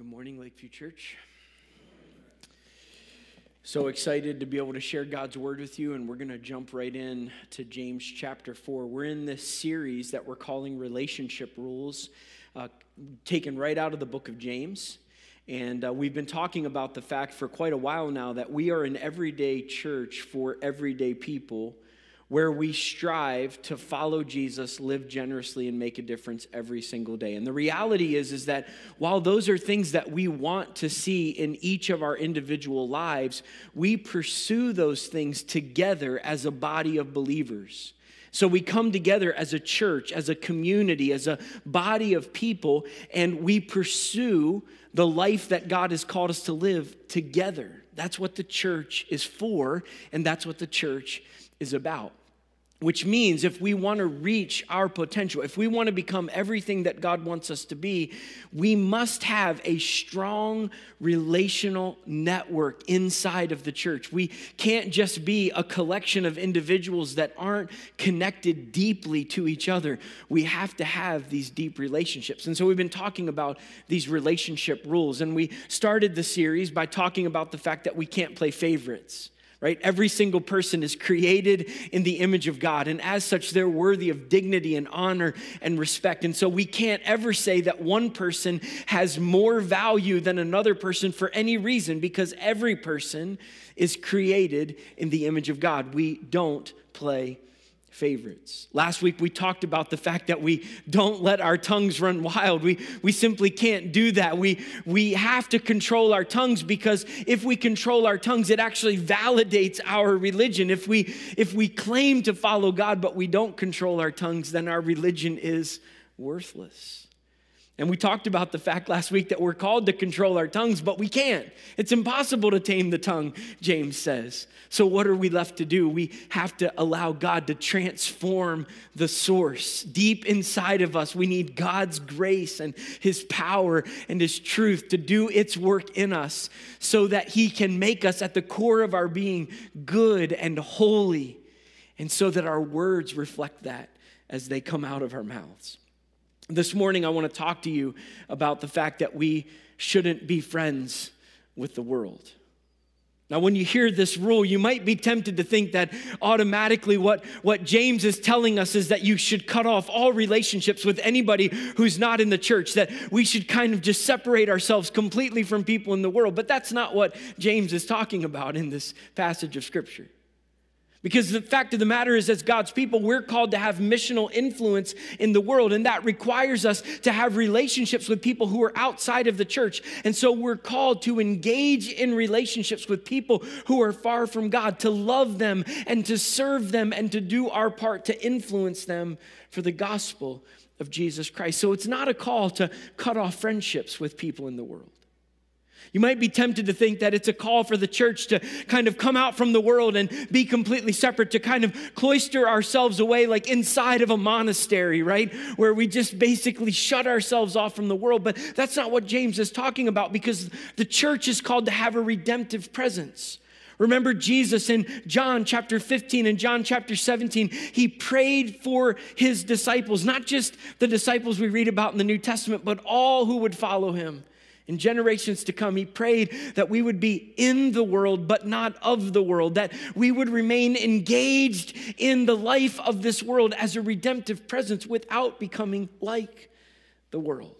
Good morning, Lakeview Church. So excited to be able to share God's word with you, and we're going to jump right in to James chapter 4. We're in this series that we're calling Relationship Rules, uh, taken right out of the book of James. And uh, we've been talking about the fact for quite a while now that we are an everyday church for everyday people where we strive to follow Jesus, live generously, and make a difference every single day. And the reality is, is that while those are things that we want to see in each of our individual lives, we pursue those things together as a body of believers. So we come together as a church, as a community, as a body of people, and we pursue the life that God has called us to live together. That's what the church is for, and that's what the church is about. Which means if we want to reach our potential, if we want to become everything that God wants us to be, we must have a strong relational network inside of the church. We can't just be a collection of individuals that aren't connected deeply to each other. We have to have these deep relationships. And so we've been talking about these relationship rules. And we started the series by talking about the fact that we can't play favorites right? Every single person is created in the image of God, and as such, they're worthy of dignity and honor and respect. And so we can't ever say that one person has more value than another person for any reason because every person is created in the image of God. We don't play favorites. Last week we talked about the fact that we don't let our tongues run wild. We, we simply can't do that. We, we have to control our tongues because if we control our tongues, it actually validates our religion. If we, if we claim to follow God but we don't control our tongues, then our religion is worthless. And we talked about the fact last week that we're called to control our tongues, but we can't. It's impossible to tame the tongue, James says. So, what are we left to do? We have to allow God to transform the source deep inside of us. We need God's grace and His power and His truth to do its work in us so that He can make us at the core of our being good and holy, and so that our words reflect that as they come out of our mouths. This morning, I want to talk to you about the fact that we shouldn't be friends with the world. Now, when you hear this rule, you might be tempted to think that automatically what, what James is telling us is that you should cut off all relationships with anybody who's not in the church, that we should kind of just separate ourselves completely from people in the world. But that's not what James is talking about in this passage of Scripture. Because the fact of the matter is, as God's people, we're called to have missional influence in the world, and that requires us to have relationships with people who are outside of the church. And so we're called to engage in relationships with people who are far from God, to love them and to serve them and to do our part to influence them for the gospel of Jesus Christ. So it's not a call to cut off friendships with people in the world. You might be tempted to think that it's a call for the church to kind of come out from the world and be completely separate, to kind of cloister ourselves away like inside of a monastery, right? Where we just basically shut ourselves off from the world. But that's not what James is talking about because the church is called to have a redemptive presence. Remember Jesus in John chapter 15 and John chapter 17, he prayed for his disciples, not just the disciples we read about in the New Testament, but all who would follow him in generations to come, he prayed that we would be in the world, but not of the world, that we would remain engaged in the life of this world as a redemptive presence without becoming like the world.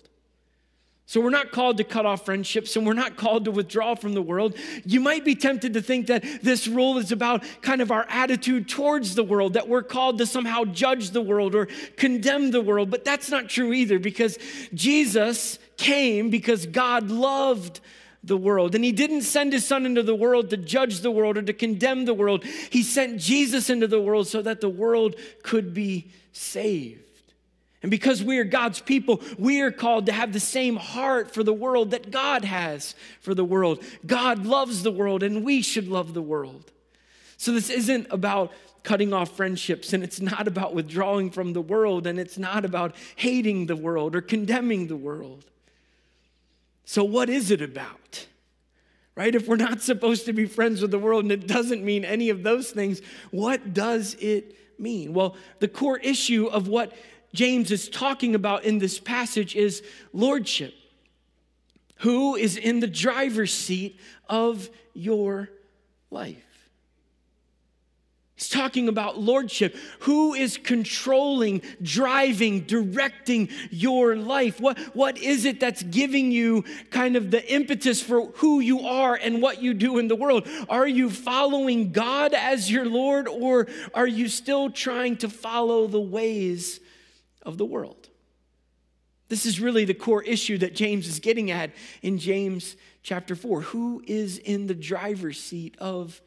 So, we're not called to cut off friendships and we're not called to withdraw from the world. You might be tempted to think that this rule is about kind of our attitude towards the world, that we're called to somehow judge the world or condemn the world, but that's not true either because Jesus came because God loved the world. And he didn't send his son into the world to judge the world or to condemn the world. He sent Jesus into the world so that the world could be saved. And because we are God's people, we are called to have the same heart for the world that God has for the world. God loves the world, and we should love the world. So, this isn't about cutting off friendships, and it's not about withdrawing from the world, and it's not about hating the world or condemning the world. So, what is it about? Right? If we're not supposed to be friends with the world and it doesn't mean any of those things, what does it mean? Well, the core issue of what James is talking about in this passage is lordship. Who is in the driver's seat of your life? He's talking about lordship. Who is controlling, driving, directing your life? What, what is it that's giving you kind of the impetus for who you are and what you do in the world? Are you following God as your Lord, or are you still trying to follow the ways of the world? This is really the core issue that James is getting at in James chapter 4. Who is in the driver's seat of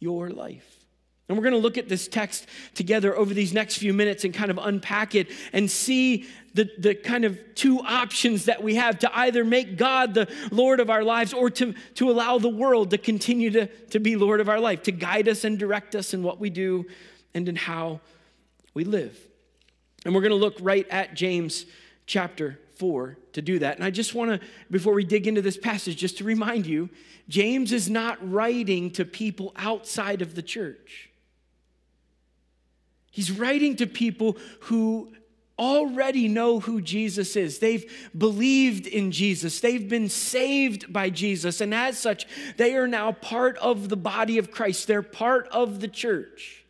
your life? And we're going to look at this text together over these next few minutes and kind of unpack it and see the, the kind of two options that we have to either make God the Lord of our lives or to, to allow the world to continue to, to be Lord of our life, to guide us and direct us in what we do and in how we live. And we're going to look right at James chapter 4 to do that. And I just want to, before we dig into this passage, just to remind you, James is not writing to people outside of the church. He's writing to people who already know who Jesus is. They've believed in Jesus. They've been saved by Jesus. And as such, they are now part of the body of Christ. They're part of the church.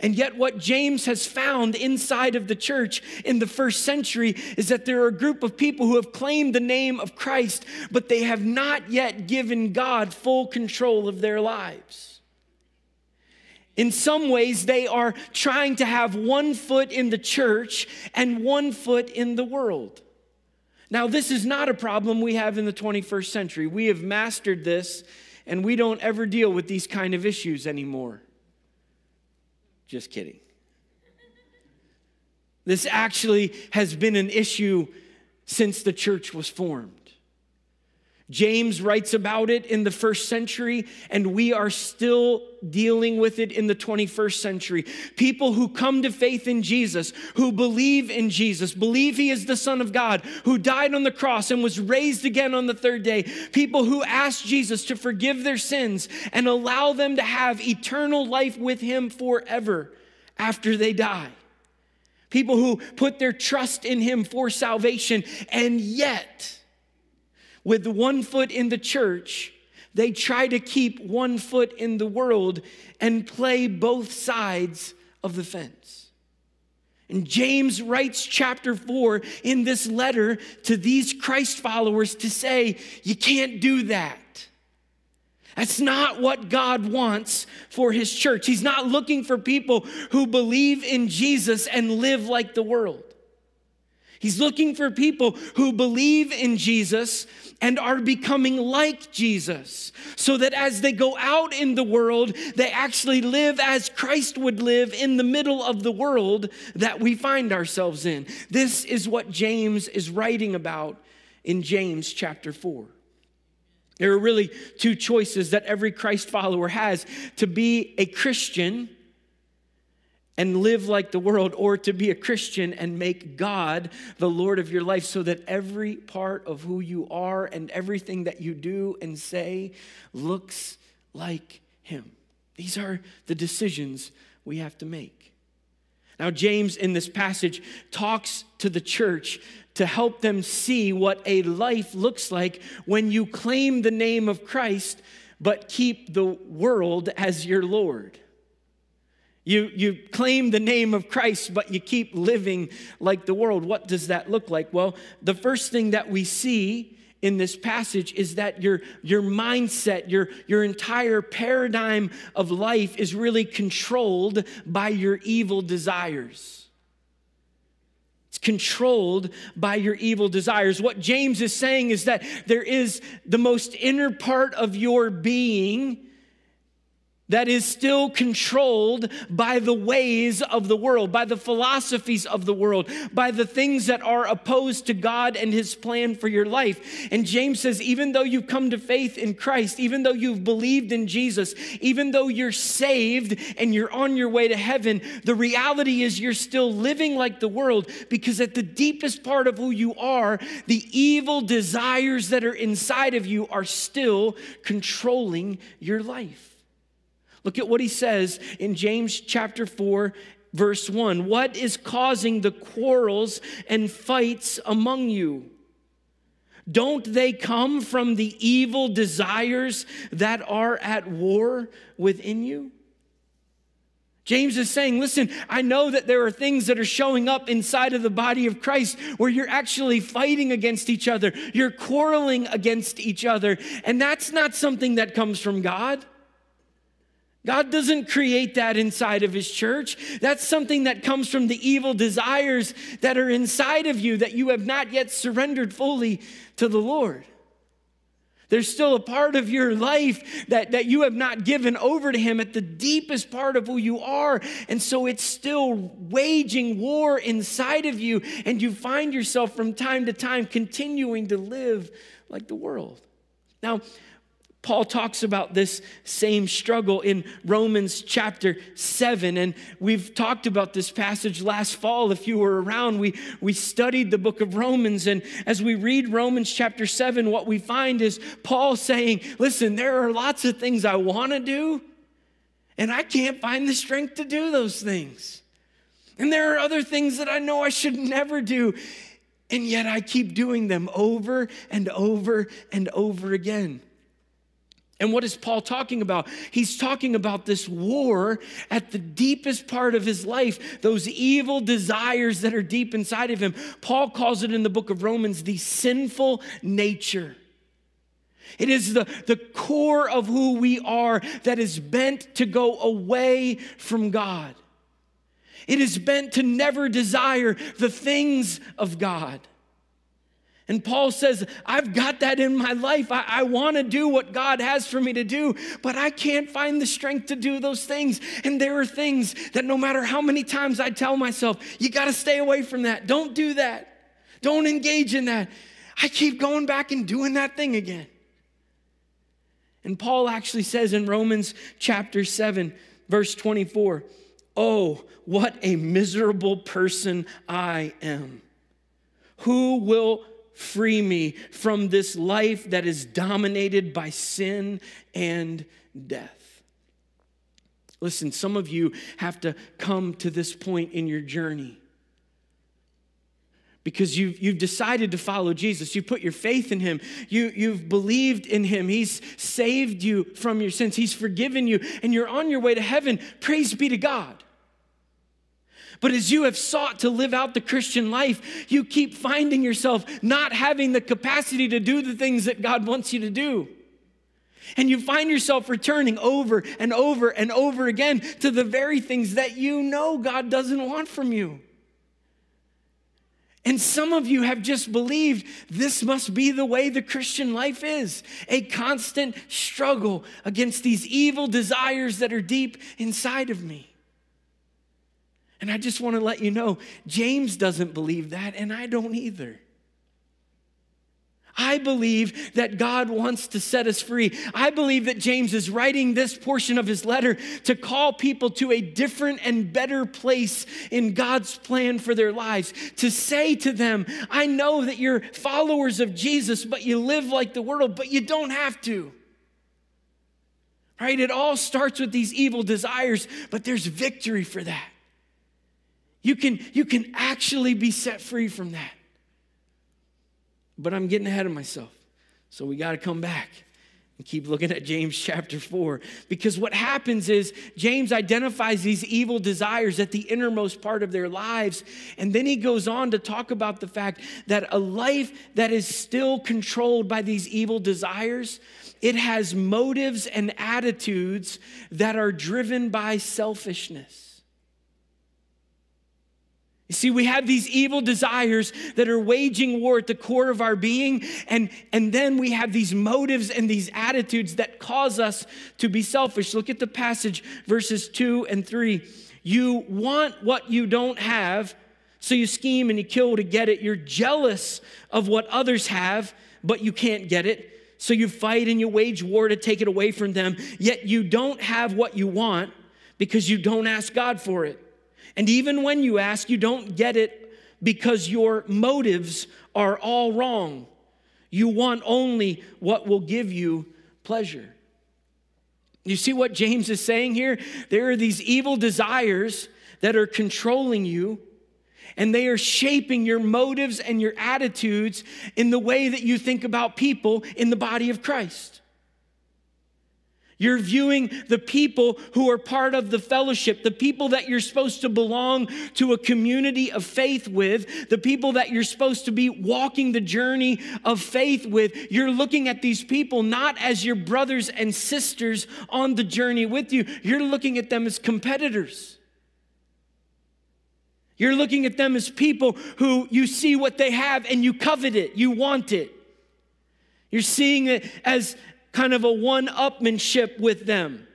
And yet, what James has found inside of the church in the first century is that there are a group of people who have claimed the name of Christ, but they have not yet given God full control of their lives. In some ways, they are trying to have one foot in the church and one foot in the world. Now, this is not a problem we have in the 21st century. We have mastered this and we don't ever deal with these kind of issues anymore. Just kidding. This actually has been an issue since the church was formed. James writes about it in the first century, and we are still dealing with it in the 21st century. People who come to faith in Jesus, who believe in Jesus, believe he is the Son of God, who died on the cross and was raised again on the third day. People who ask Jesus to forgive their sins and allow them to have eternal life with him forever after they die. People who put their trust in him for salvation, and yet, with one foot in the church, they try to keep one foot in the world and play both sides of the fence. And James writes chapter 4 in this letter to these Christ followers to say, You can't do that. That's not what God wants for his church. He's not looking for people who believe in Jesus and live like the world. He's looking for people who believe in Jesus and are becoming like Jesus, so that as they go out in the world, they actually live as Christ would live in the middle of the world that we find ourselves in. This is what James is writing about in James chapter 4. There are really two choices that every Christ follower has to be a Christian and live like the world, or to be a Christian and make God the Lord of your life so that every part of who you are and everything that you do and say looks like Him. These are the decisions we have to make. Now, James in this passage talks to the church to help them see what a life looks like when you claim the name of Christ but keep the world as your Lord. You, you claim the name of Christ, but you keep living like the world. What does that look like? Well, the first thing that we see in this passage is that your, your mindset, your, your entire paradigm of life is really controlled by your evil desires. It's controlled by your evil desires. What James is saying is that there is the most inner part of your being that is still controlled by the ways of the world, by the philosophies of the world, by the things that are opposed to God and His plan for your life. And James says, even though you've come to faith in Christ, even though you've believed in Jesus, even though you're saved and you're on your way to heaven, the reality is you're still living like the world because at the deepest part of who you are, the evil desires that are inside of you are still controlling your life. Look at what he says in James chapter 4, verse 1. What is causing the quarrels and fights among you? Don't they come from the evil desires that are at war within you? James is saying, listen, I know that there are things that are showing up inside of the body of Christ where you're actually fighting against each other. You're quarreling against each other. And that's not something that comes from God. God doesn't create that inside of his church. That's something that comes from the evil desires that are inside of you that you have not yet surrendered fully to the Lord. There's still a part of your life that, that you have not given over to Him at the deepest part of who you are. And so it's still waging war inside of you. And you find yourself from time to time continuing to live like the world. Now, Paul talks about this same struggle in Romans chapter 7. And we've talked about this passage last fall. If you were around, we, we studied the book of Romans. And as we read Romans chapter 7, what we find is Paul saying, Listen, there are lots of things I want to do, and I can't find the strength to do those things. And there are other things that I know I should never do. And yet I keep doing them over and over and over again. And what is Paul talking about? He's talking about this war at the deepest part of his life, those evil desires that are deep inside of him. Paul calls it in the book of Romans the sinful nature. It is the, the core of who we are that is bent to go away from God. It is bent to never desire the things of God. And Paul says, I've got that in my life. I, I want to do what God has for me to do, but I can't find the strength to do those things. And there are things that no matter how many times I tell myself, you got to stay away from that. Don't do that. Don't engage in that. I keep going back and doing that thing again. And Paul actually says in Romans chapter 7, verse 24, Oh, what a miserable person I am. Who will free me from this life that is dominated by sin and death. Listen, some of you have to come to this point in your journey because you've, you've decided to follow Jesus. You put your faith in him. You, you've believed in him. He's saved you from your sins. He's forgiven you, and you're on your way to heaven. Praise be to God. But as you have sought to live out the Christian life, you keep finding yourself not having the capacity to do the things that God wants you to do. And you find yourself returning over and over and over again to the very things that you know God doesn't want from you. And some of you have just believed this must be the way the Christian life is a constant struggle against these evil desires that are deep inside of me. And I just want to let you know, James doesn't believe that, and I don't either. I believe that God wants to set us free. I believe that James is writing this portion of his letter to call people to a different and better place in God's plan for their lives. To say to them, I know that you're followers of Jesus, but you live like the world, but you don't have to. Right? It all starts with these evil desires, but there's victory for that. You can, you can actually be set free from that. But I'm getting ahead of myself. So we got to come back and keep looking at James chapter 4. Because what happens is James identifies these evil desires at the innermost part of their lives. And then he goes on to talk about the fact that a life that is still controlled by these evil desires, it has motives and attitudes that are driven by selfishness. You see, we have these evil desires that are waging war at the core of our being, and, and then we have these motives and these attitudes that cause us to be selfish. Look at the passage, verses 2 and 3. You want what you don't have, so you scheme and you kill to get it. You're jealous of what others have, but you can't get it. So you fight and you wage war to take it away from them, yet you don't have what you want because you don't ask God for it. And even when you ask, you don't get it because your motives are all wrong. You want only what will give you pleasure. You see what James is saying here? There are these evil desires that are controlling you. and they are shaping your motives and your attitudes in the way that you think about people in the body of Christ. You're viewing the people who are part of the fellowship, the people that you're supposed to belong to a community of faith with, the people that you're supposed to be walking the journey of faith with. You're looking at these people not as your brothers and sisters on the journey with you, you're looking at them as competitors. You're looking at them as people who you see what they have and you covet it, you want it. You're seeing it as kind of a one upmanship with them.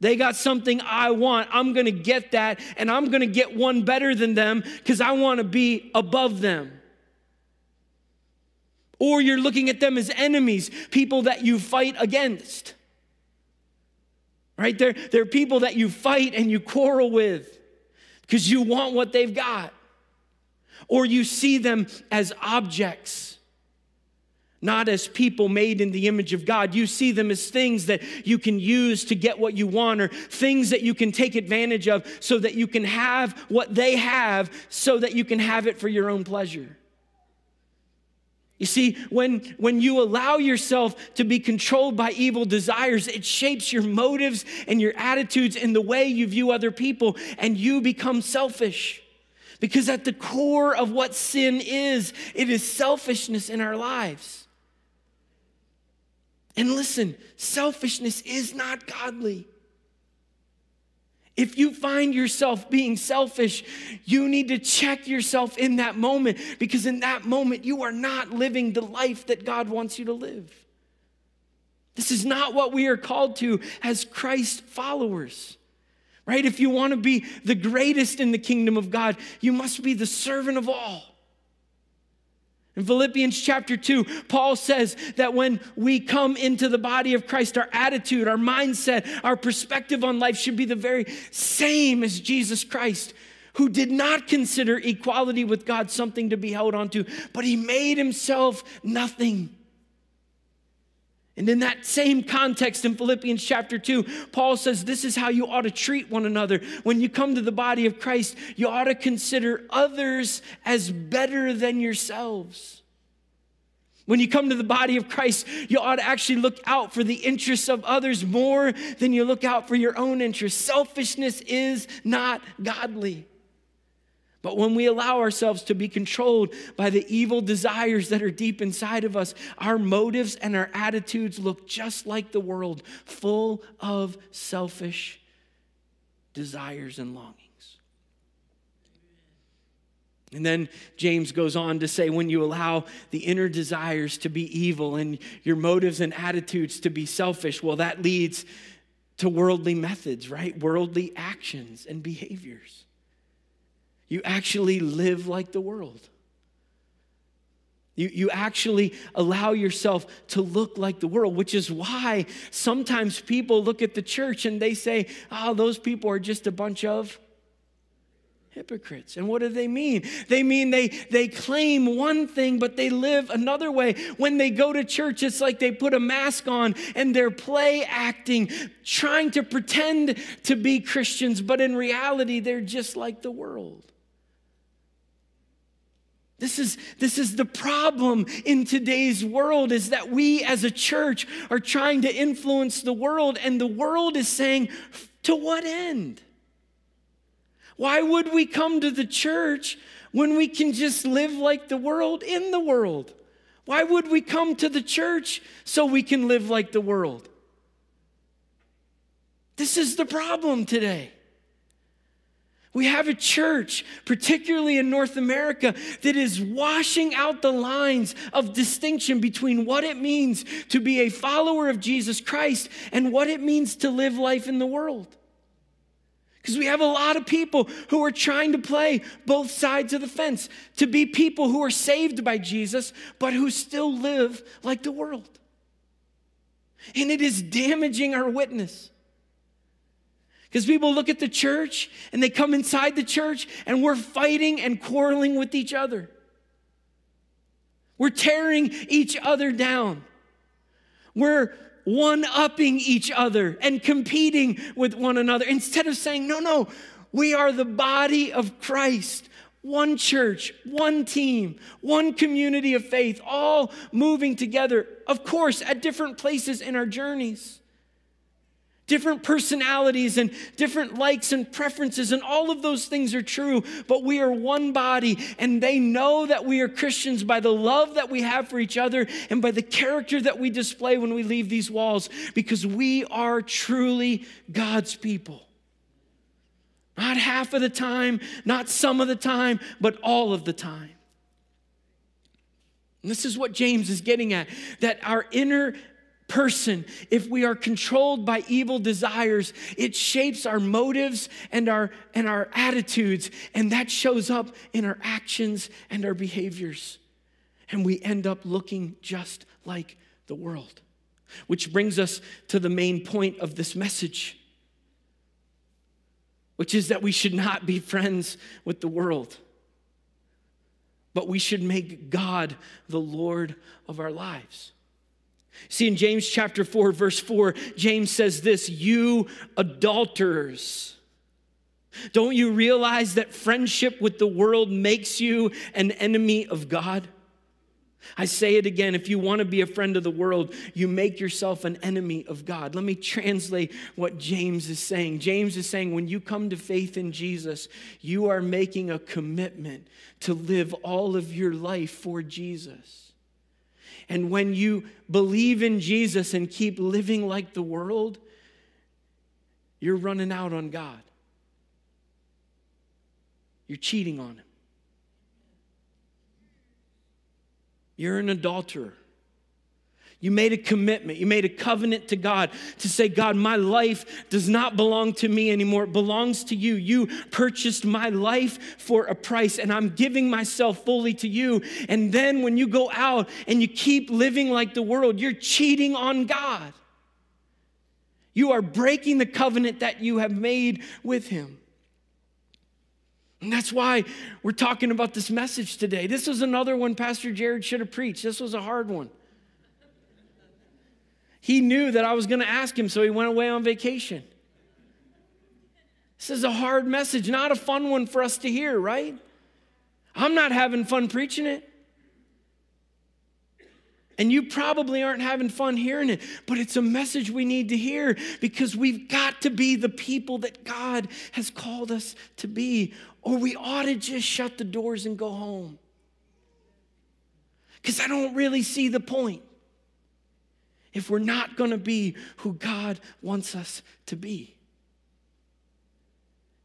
They got something I want. I'm going to get that, and I'm going to get one better than them because I want to be above them. Or you're looking at them as enemies, people that you fight against. Right? They're, they're people that you fight and you quarrel with because you want what they've got. Or you see them as objects, not as people made in the image of God. You see them as things that you can use to get what you want, or things that you can take advantage of so that you can have what they have, so that you can have it for your own pleasure. You see, when, when you allow yourself to be controlled by evil desires, it shapes your motives and your attitudes and the way you view other people, and you become selfish. Because at the core of what sin is, it is selfishness in our lives. And listen, selfishness is not godly. If you find yourself being selfish, you need to check yourself in that moment because in that moment you are not living the life that God wants you to live. This is not what we are called to as Christ followers. Right? If you want to be the greatest in the kingdom of God, you must be the servant of all. In Philippians chapter 2, Paul says that when we come into the body of Christ, our attitude, our mindset, our perspective on life should be the very same as Jesus Christ, who did not consider equality with God something to be held onto, but he made himself nothing. And in that same context in Philippians chapter 2, Paul says this is how you ought to treat one another. When you come to the body of Christ, you ought to consider others as better than yourselves. When you come to the body of Christ, you ought to actually look out for the interests of others more than you look out for your own interests. Selfishness is not godly. But when we allow ourselves to be controlled by the evil desires that are deep inside of us, our motives and our attitudes look just like the world, full of selfish desires and longings. And then James goes on to say when you allow the inner desires to be evil and your motives and attitudes to be selfish, well, that leads to worldly methods, right? Worldly actions and behaviors. You actually live like the world. You, you actually allow yourself to look like the world, which is why sometimes people look at the church and they say, oh, those people are just a bunch of hypocrites. And what do they mean? They mean they, they claim one thing, but they live another way. When they go to church, it's like they put a mask on and they're play acting, trying to pretend to be Christians, but in reality, they're just like the world. This is, this is the problem in today's world is that we as a church are trying to influence the world, and the world is saying, to what end? Why would we come to the church when we can just live like the world in the world? Why would we come to the church so we can live like the world? This is the problem today. We have a church, particularly in North America, that is washing out the lines of distinction between what it means to be a follower of Jesus Christ and what it means to live life in the world. Because we have a lot of people who are trying to play both sides of the fence, to be people who are saved by Jesus, but who still live like the world. And it is damaging our witness. Because people look at the church and they come inside the church and we're fighting and quarreling with each other. We're tearing each other down. We're one upping each other and competing with one another instead of saying, no, no, we are the body of Christ. one church, one team, one community of faith, all moving together, of course, at different places in our journeys. Different personalities and different likes and preferences, and all of those things are true, but we are one body, and they know that we are Christians by the love that we have for each other and by the character that we display when we leave these walls, because we are truly God's people. Not half of the time, not some of the time, but all of the time. And this is what James is getting at that our inner person, if we are controlled by evil desires, it shapes our motives and our, and our attitudes, and that shows up in our actions and our behaviors. And we end up looking just like the world. Which brings us to the main point of this message which is that we should not be friends with the world, but we should make God the Lord of our lives. See, in James chapter 4, verse 4, James says this You adulterers. Don't you realize that friendship with the world makes you an enemy of God? I say it again if you want to be a friend of the world, you make yourself an enemy of God. Let me translate what James is saying. James is saying when you come to faith in Jesus, you are making a commitment to live all of your life for Jesus. And when you believe in Jesus and keep living like the world, you're running out on God. You're cheating on Him. You're an adulterer. You made a commitment. You made a covenant to God to say, God, my life does not belong to me anymore. It belongs to you. You purchased my life for a price, and I'm giving myself fully to you. And then when you go out and you keep living like the world, you're cheating on God. You are breaking the covenant that you have made with Him. And that's why we're talking about this message today. This was another one Pastor Jared should have preached. This was a hard one. He knew that I was going to ask him, so he went away on vacation. This is a hard message, not a fun one for us to hear, right? I'm not having fun preaching it. And you probably aren't having fun hearing it, but it's a message we need to hear because we've got to be the people that God has called us to be, or we ought to just shut the doors and go home. Because I don't really see the point if we're not going to be who God wants us to be.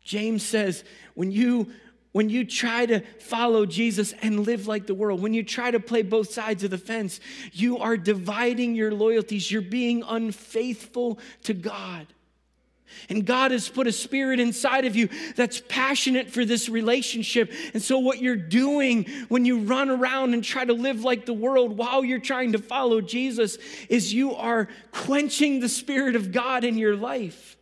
James says, when you when you try to follow Jesus and live like the world, when you try to play both sides of the fence, you are dividing your loyalties. You're being unfaithful to God. And God has put a spirit inside of you that's passionate for this relationship. And so, what you're doing when you run around and try to live like the world while you're trying to follow Jesus is you are quenching the spirit of God in your life.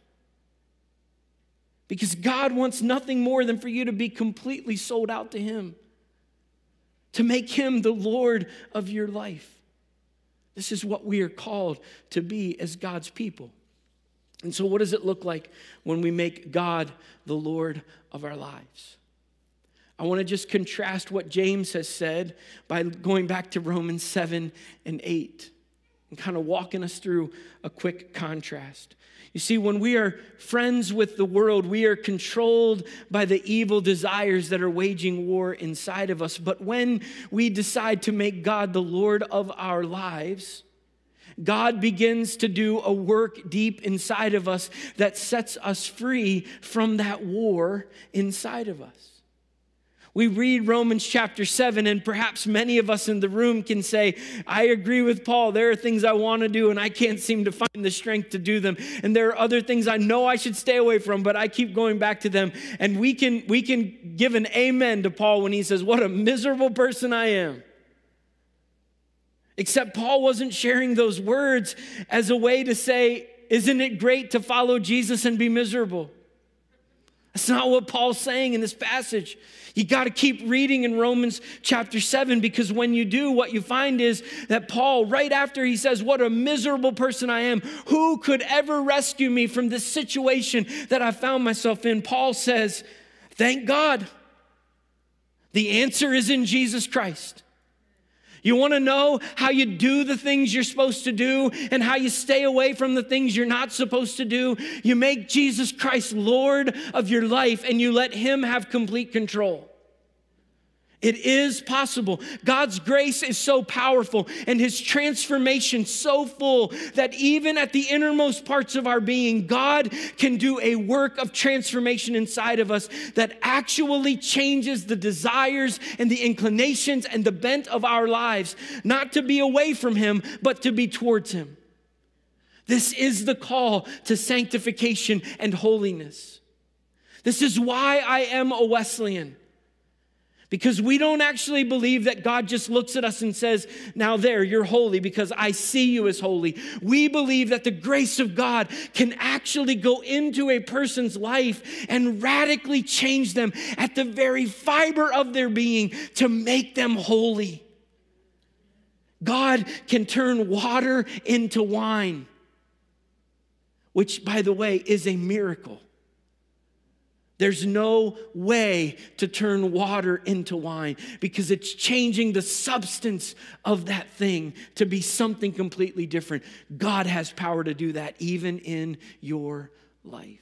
Because God wants nothing more than for you to be completely sold out to Him, to make Him the Lord of your life. This is what we are called to be as God's people. And so, what does it look like when we make God the Lord of our lives? I want to just contrast what James has said by going back to Romans 7 and 8 and kind of walking us through a quick contrast. You see, when we are friends with the world, we are controlled by the evil desires that are waging war inside of us. But when we decide to make God the Lord of our lives, God begins to do a work deep inside of us that sets us free from that war inside of us. We read Romans chapter 7, and perhaps many of us in the room can say, I agree with Paul. There are things I want to do, and I can't seem to find the strength to do them. And there are other things I know I should stay away from, but I keep going back to them. And we can, we can give an amen to Paul when he says, What a miserable person I am. Except Paul wasn't sharing those words as a way to say, Isn't it great to follow Jesus and be miserable? That's not what Paul's saying in this passage. You got to keep reading in Romans chapter 7 because when you do, what you find is that Paul, right after he says, What a miserable person I am, who could ever rescue me from this situation that I found myself in? Paul says, Thank God. The answer is in Jesus Christ. You want to know how you do the things you're supposed to do and how you stay away from the things you're not supposed to do? You make Jesus Christ Lord of your life and you let Him have complete control. It is possible. God's grace is so powerful and his transformation so full that even at the innermost parts of our being, God can do a work of transformation inside of us that actually changes the desires and the inclinations and the bent of our lives, not to be away from him, but to be towards him. This is the call to sanctification and holiness. This is why I am a Wesleyan. Because we don't actually believe that God just looks at us and says, Now there, you're holy because I see you as holy. We believe that the grace of God can actually go into a person's life and radically change them at the very fiber of their being to make them holy. God can turn water into wine, which, by the way, is a miracle. There's no way to turn water into wine because it's changing the substance of that thing to be something completely different. God has power to do that even in your life.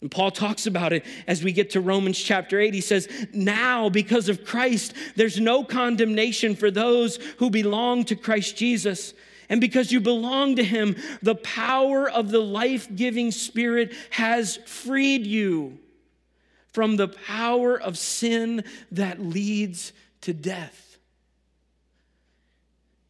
And Paul talks about it as we get to Romans chapter 8. He says, Now, because of Christ, there's no condemnation for those who belong to Christ Jesus. And because you belong to him, the power of the life giving Spirit has freed you from the power of sin that leads to death.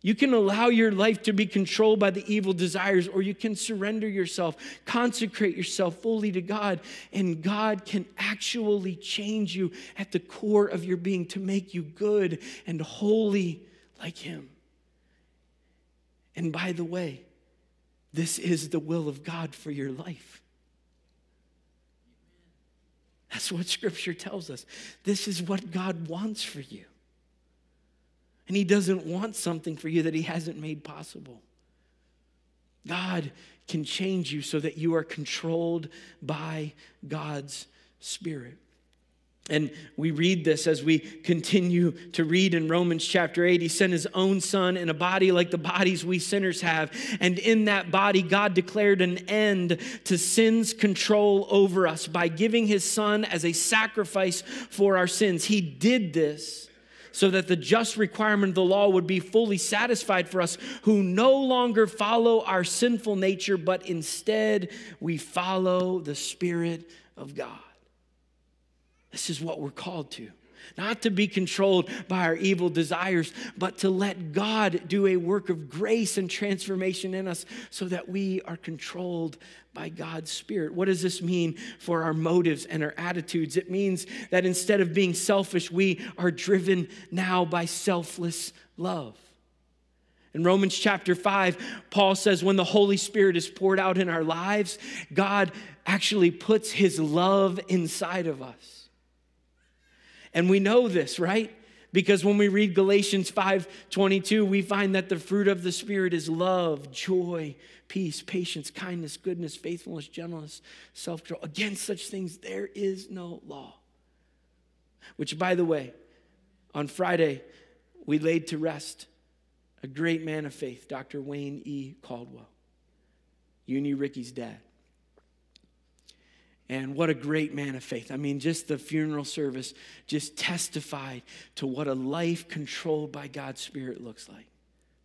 You can allow your life to be controlled by the evil desires, or you can surrender yourself, consecrate yourself fully to God, and God can actually change you at the core of your being to make you good and holy like Him. And by the way, this is the will of God for your life. That's what Scripture tells us. This is what God wants for you. And He doesn't want something for you that He hasn't made possible. God can change you so that you are controlled by God's Spirit. And we read this as we continue to read in Romans chapter 8. He sent his own son in a body like the bodies we sinners have. And in that body, God declared an end to sin's control over us by giving his son as a sacrifice for our sins. He did this so that the just requirement of the law would be fully satisfied for us who no longer follow our sinful nature, but instead we follow the Spirit of God. This is what we're called to. Not to be controlled by our evil desires, but to let God do a work of grace and transformation in us so that we are controlled by God's Spirit. What does this mean for our motives and our attitudes? It means that instead of being selfish, we are driven now by selfless love. In Romans chapter 5, Paul says, when the Holy Spirit is poured out in our lives, God actually puts his love inside of us. And we know this, right? Because when we read Galatians 5:22, we find that the fruit of the spirit is love, joy, peace, patience, kindness, goodness, faithfulness, gentleness, self-control. Against such things there is no law. Which by the way, on Friday we laid to rest a great man of faith, Dr. Wayne E. Caldwell, Uni Ricky's dad. And what a great man of faith. I mean, just the funeral service just testified to what a life controlled by God's Spirit looks like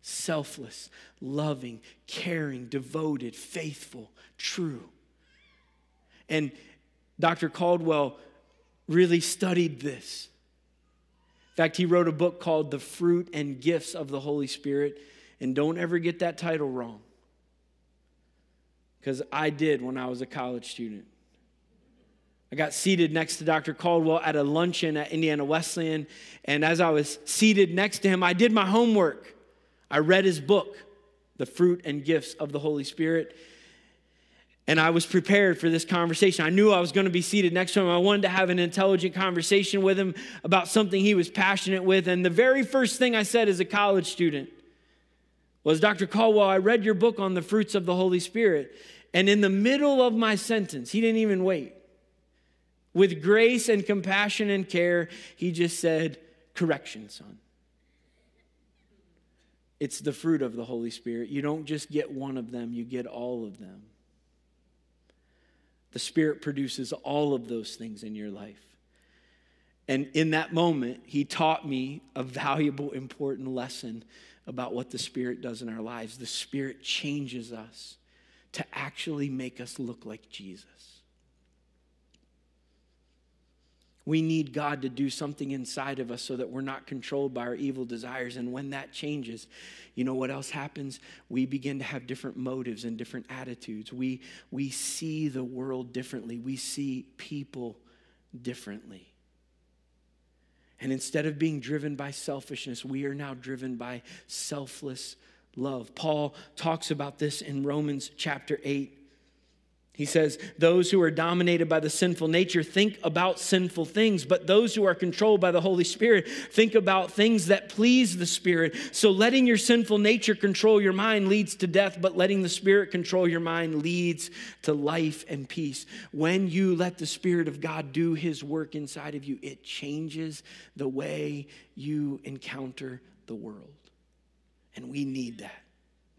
selfless, loving, caring, devoted, faithful, true. And Dr. Caldwell really studied this. In fact, he wrote a book called The Fruit and Gifts of the Holy Spirit. And don't ever get that title wrong. Because I did when I was a college student. I got seated next to Dr. Caldwell at a luncheon at Indiana Wesleyan. And as I was seated next to him, I did my homework. I read his book, The Fruit and Gifts of the Holy Spirit. And I was prepared for this conversation. I knew I was going to be seated next to him. I wanted to have an intelligent conversation with him about something he was passionate with. And the very first thing I said as a college student was Dr. Caldwell, I read your book on the fruits of the Holy Spirit. And in the middle of my sentence, he didn't even wait. With grace and compassion and care, he just said, Correction, son. It's the fruit of the Holy Spirit. You don't just get one of them, you get all of them. The Spirit produces all of those things in your life. And in that moment, he taught me a valuable, important lesson about what the Spirit does in our lives. The Spirit changes us to actually make us look like Jesus. We need God to do something inside of us so that we're not controlled by our evil desires. And when that changes, you know what else happens? We begin to have different motives and different attitudes. We, we see the world differently, we see people differently. And instead of being driven by selfishness, we are now driven by selfless love. Paul talks about this in Romans chapter 8. He says, Those who are dominated by the sinful nature think about sinful things, but those who are controlled by the Holy Spirit think about things that please the Spirit. So letting your sinful nature control your mind leads to death, but letting the Spirit control your mind leads to life and peace. When you let the Spirit of God do His work inside of you, it changes the way you encounter the world. And we need that.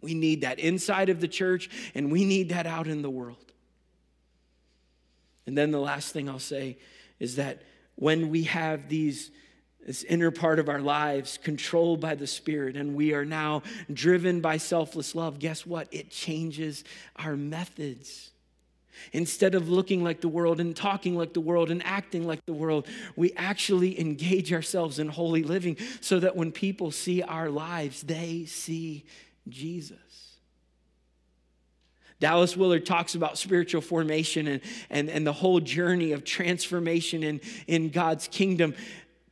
We need that inside of the church, and we need that out in the world. And then the last thing I'll say is that when we have these this inner part of our lives controlled by the Spirit, and we are now driven by selfless love, guess what? It changes our methods. Instead of looking like the world and talking like the world and acting like the world, we actually engage ourselves in holy living so that when people see our lives, they see Jesus. Dallas Willard talks about spiritual formation and, and, and the whole journey of transformation in, in God's kingdom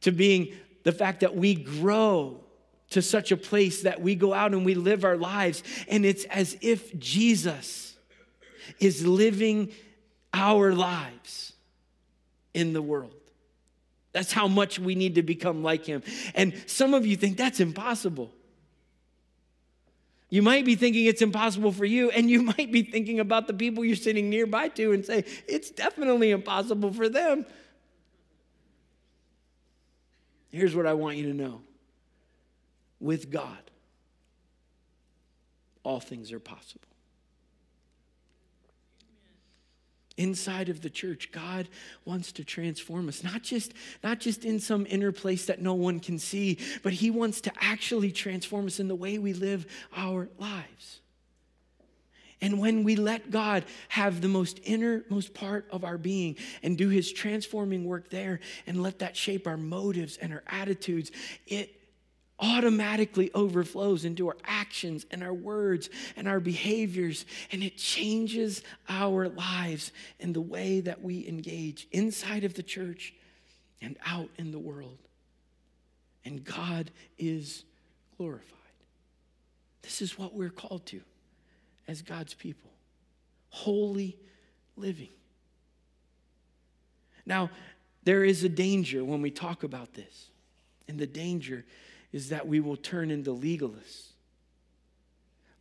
to being the fact that we grow to such a place that we go out and we live our lives, and it's as if Jesus is living our lives in the world. That's how much we need to become like him. And some of you think that's impossible. You might be thinking it's impossible for you, and you might be thinking about the people you're sitting nearby to and say, it's definitely impossible for them. Here's what I want you to know with God, all things are possible. Inside of the church god wants to transform us not just not just in some inner place that no one can see but he wants to actually transform us in the way we live our lives. And when we let God have the most innermost part of our being and do his transforming work there and let that shape our motives and our attitudes, it automatically overflows into our actions and our words and our behaviors, and it changes our lives and the way that we engage inside of the church and out in the world. And God is glorified. This is what we're called to as God's people holy living. Now, there is a danger when we talk about this, and the danger is that we will turn into legalists.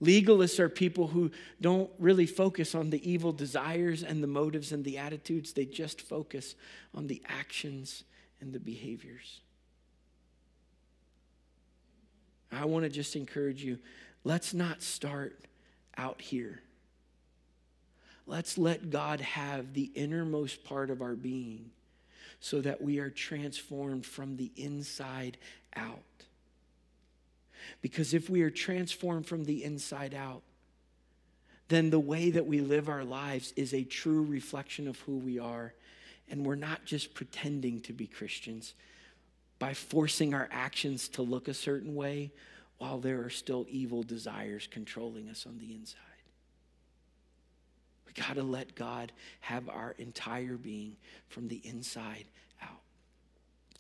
Legalists are people who don't really focus on the evil desires and the motives and the attitudes, they just focus on the actions and the behaviors. I want to just encourage you let's not start out here. Let's let God have the innermost part of our being so that we are transformed from the inside out. Because if we are transformed from the inside out, then the way that we live our lives is a true reflection of who we are. And we're not just pretending to be Christians by forcing our actions to look a certain way while there are still evil desires controlling us on the inside. We got to let God have our entire being from the inside out.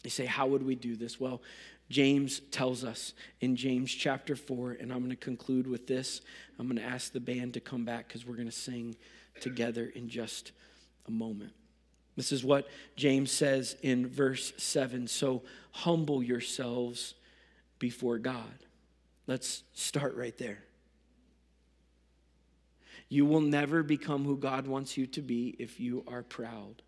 You say, How would we do this? Well, James tells us in James chapter 4, and I'm going to conclude with this. I'm going to ask the band to come back because we're going to sing together in just a moment. This is what James says in verse 7 So humble yourselves before God. Let's start right there. You will never become who God wants you to be if you are proud.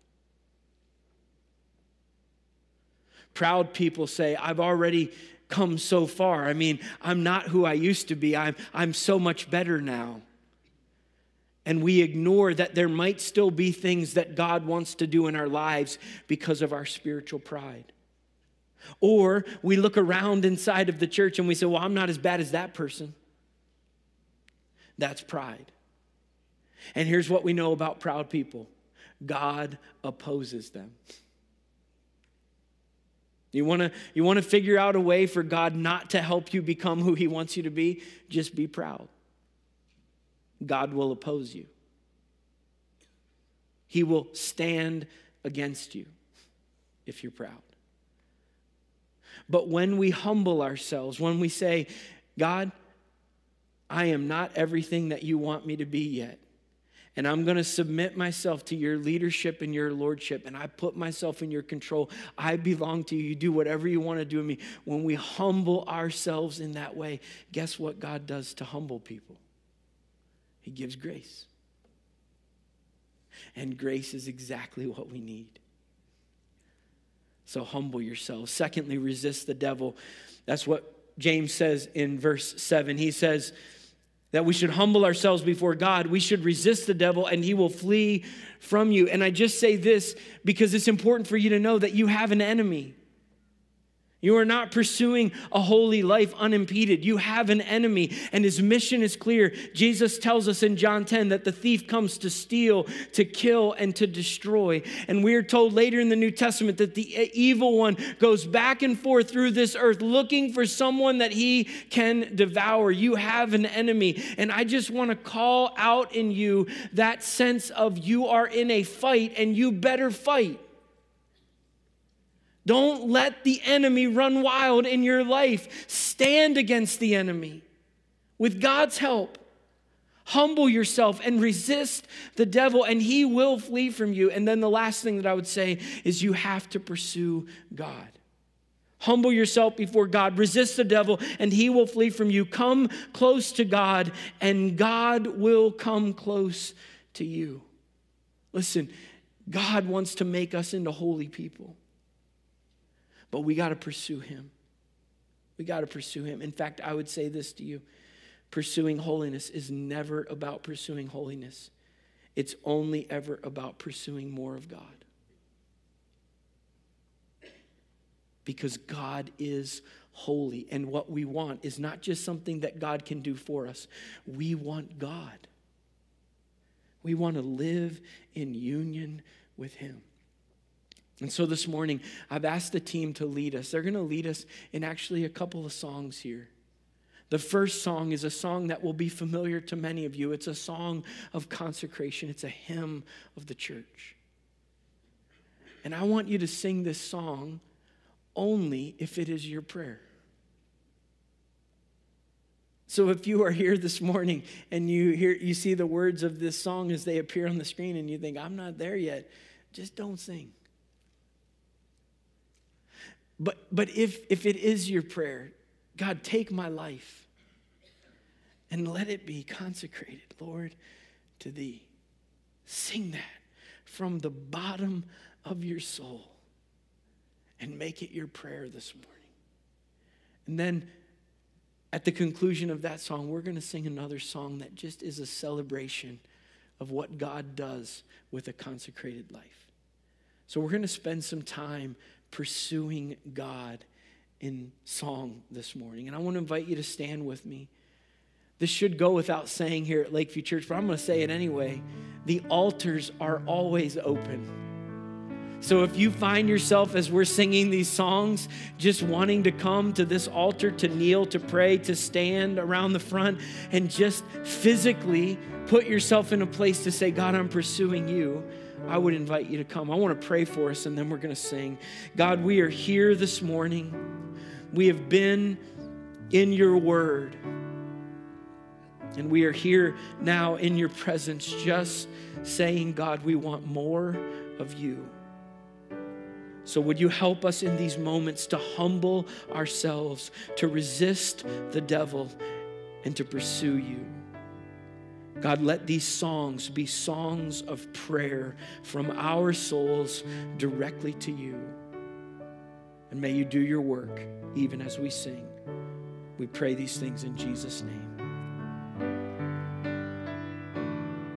Proud people say, I've already come so far. I mean, I'm not who I used to be. I'm, I'm so much better now. And we ignore that there might still be things that God wants to do in our lives because of our spiritual pride. Or we look around inside of the church and we say, Well, I'm not as bad as that person. That's pride. And here's what we know about proud people God opposes them. You want to you want to figure out a way for God not to help you become who he wants you to be? Just be proud. God will oppose you. He will stand against you if you're proud. But when we humble ourselves, when we say, God, I am not everything that you want me to be yet. And I'm going to submit myself to your leadership and your lordship. And I put myself in your control. I belong to you. You do whatever you want to do with me. When we humble ourselves in that way, guess what God does to humble people? He gives grace. And grace is exactly what we need. So humble yourselves. Secondly, resist the devil. That's what James says in verse 7. He says, that we should humble ourselves before God. We should resist the devil and he will flee from you. And I just say this because it's important for you to know that you have an enemy. You are not pursuing a holy life unimpeded. You have an enemy, and his mission is clear. Jesus tells us in John 10 that the thief comes to steal, to kill, and to destroy. And we are told later in the New Testament that the evil one goes back and forth through this earth looking for someone that he can devour. You have an enemy. And I just want to call out in you that sense of you are in a fight and you better fight. Don't let the enemy run wild in your life. Stand against the enemy with God's help. Humble yourself and resist the devil, and he will flee from you. And then the last thing that I would say is you have to pursue God. Humble yourself before God, resist the devil, and he will flee from you. Come close to God, and God will come close to you. Listen, God wants to make us into holy people. But we got to pursue him. We got to pursue him. In fact, I would say this to you pursuing holiness is never about pursuing holiness, it's only ever about pursuing more of God. Because God is holy. And what we want is not just something that God can do for us, we want God. We want to live in union with Him. And so this morning, I've asked the team to lead us. They're going to lead us in actually a couple of songs here. The first song is a song that will be familiar to many of you. It's a song of consecration, it's a hymn of the church. And I want you to sing this song only if it is your prayer. So if you are here this morning and you hear you see the words of this song as they appear on the screen and you think I'm not there yet, just don't sing. But, but if, if it is your prayer, God, take my life and let it be consecrated, Lord, to thee. Sing that from the bottom of your soul and make it your prayer this morning. And then at the conclusion of that song, we're going to sing another song that just is a celebration of what God does with a consecrated life. So we're going to spend some time pursuing God in song this morning. And I want to invite you to stand with me. This should go without saying here at Lakeview Church, but I'm going to say it anyway. The altars are always open. So if you find yourself as we're singing these songs, just wanting to come to this altar to kneel, to pray, to stand around the front, and just physically put yourself in a place to say, God, I'm pursuing you. I would invite you to come. I want to pray for us and then we're going to sing. God, we are here this morning. We have been in your word. And we are here now in your presence, just saying, God, we want more of you. So, would you help us in these moments to humble ourselves, to resist the devil, and to pursue you? God, let these songs be songs of prayer from our souls directly to you. And may you do your work even as we sing. We pray these things in Jesus' name.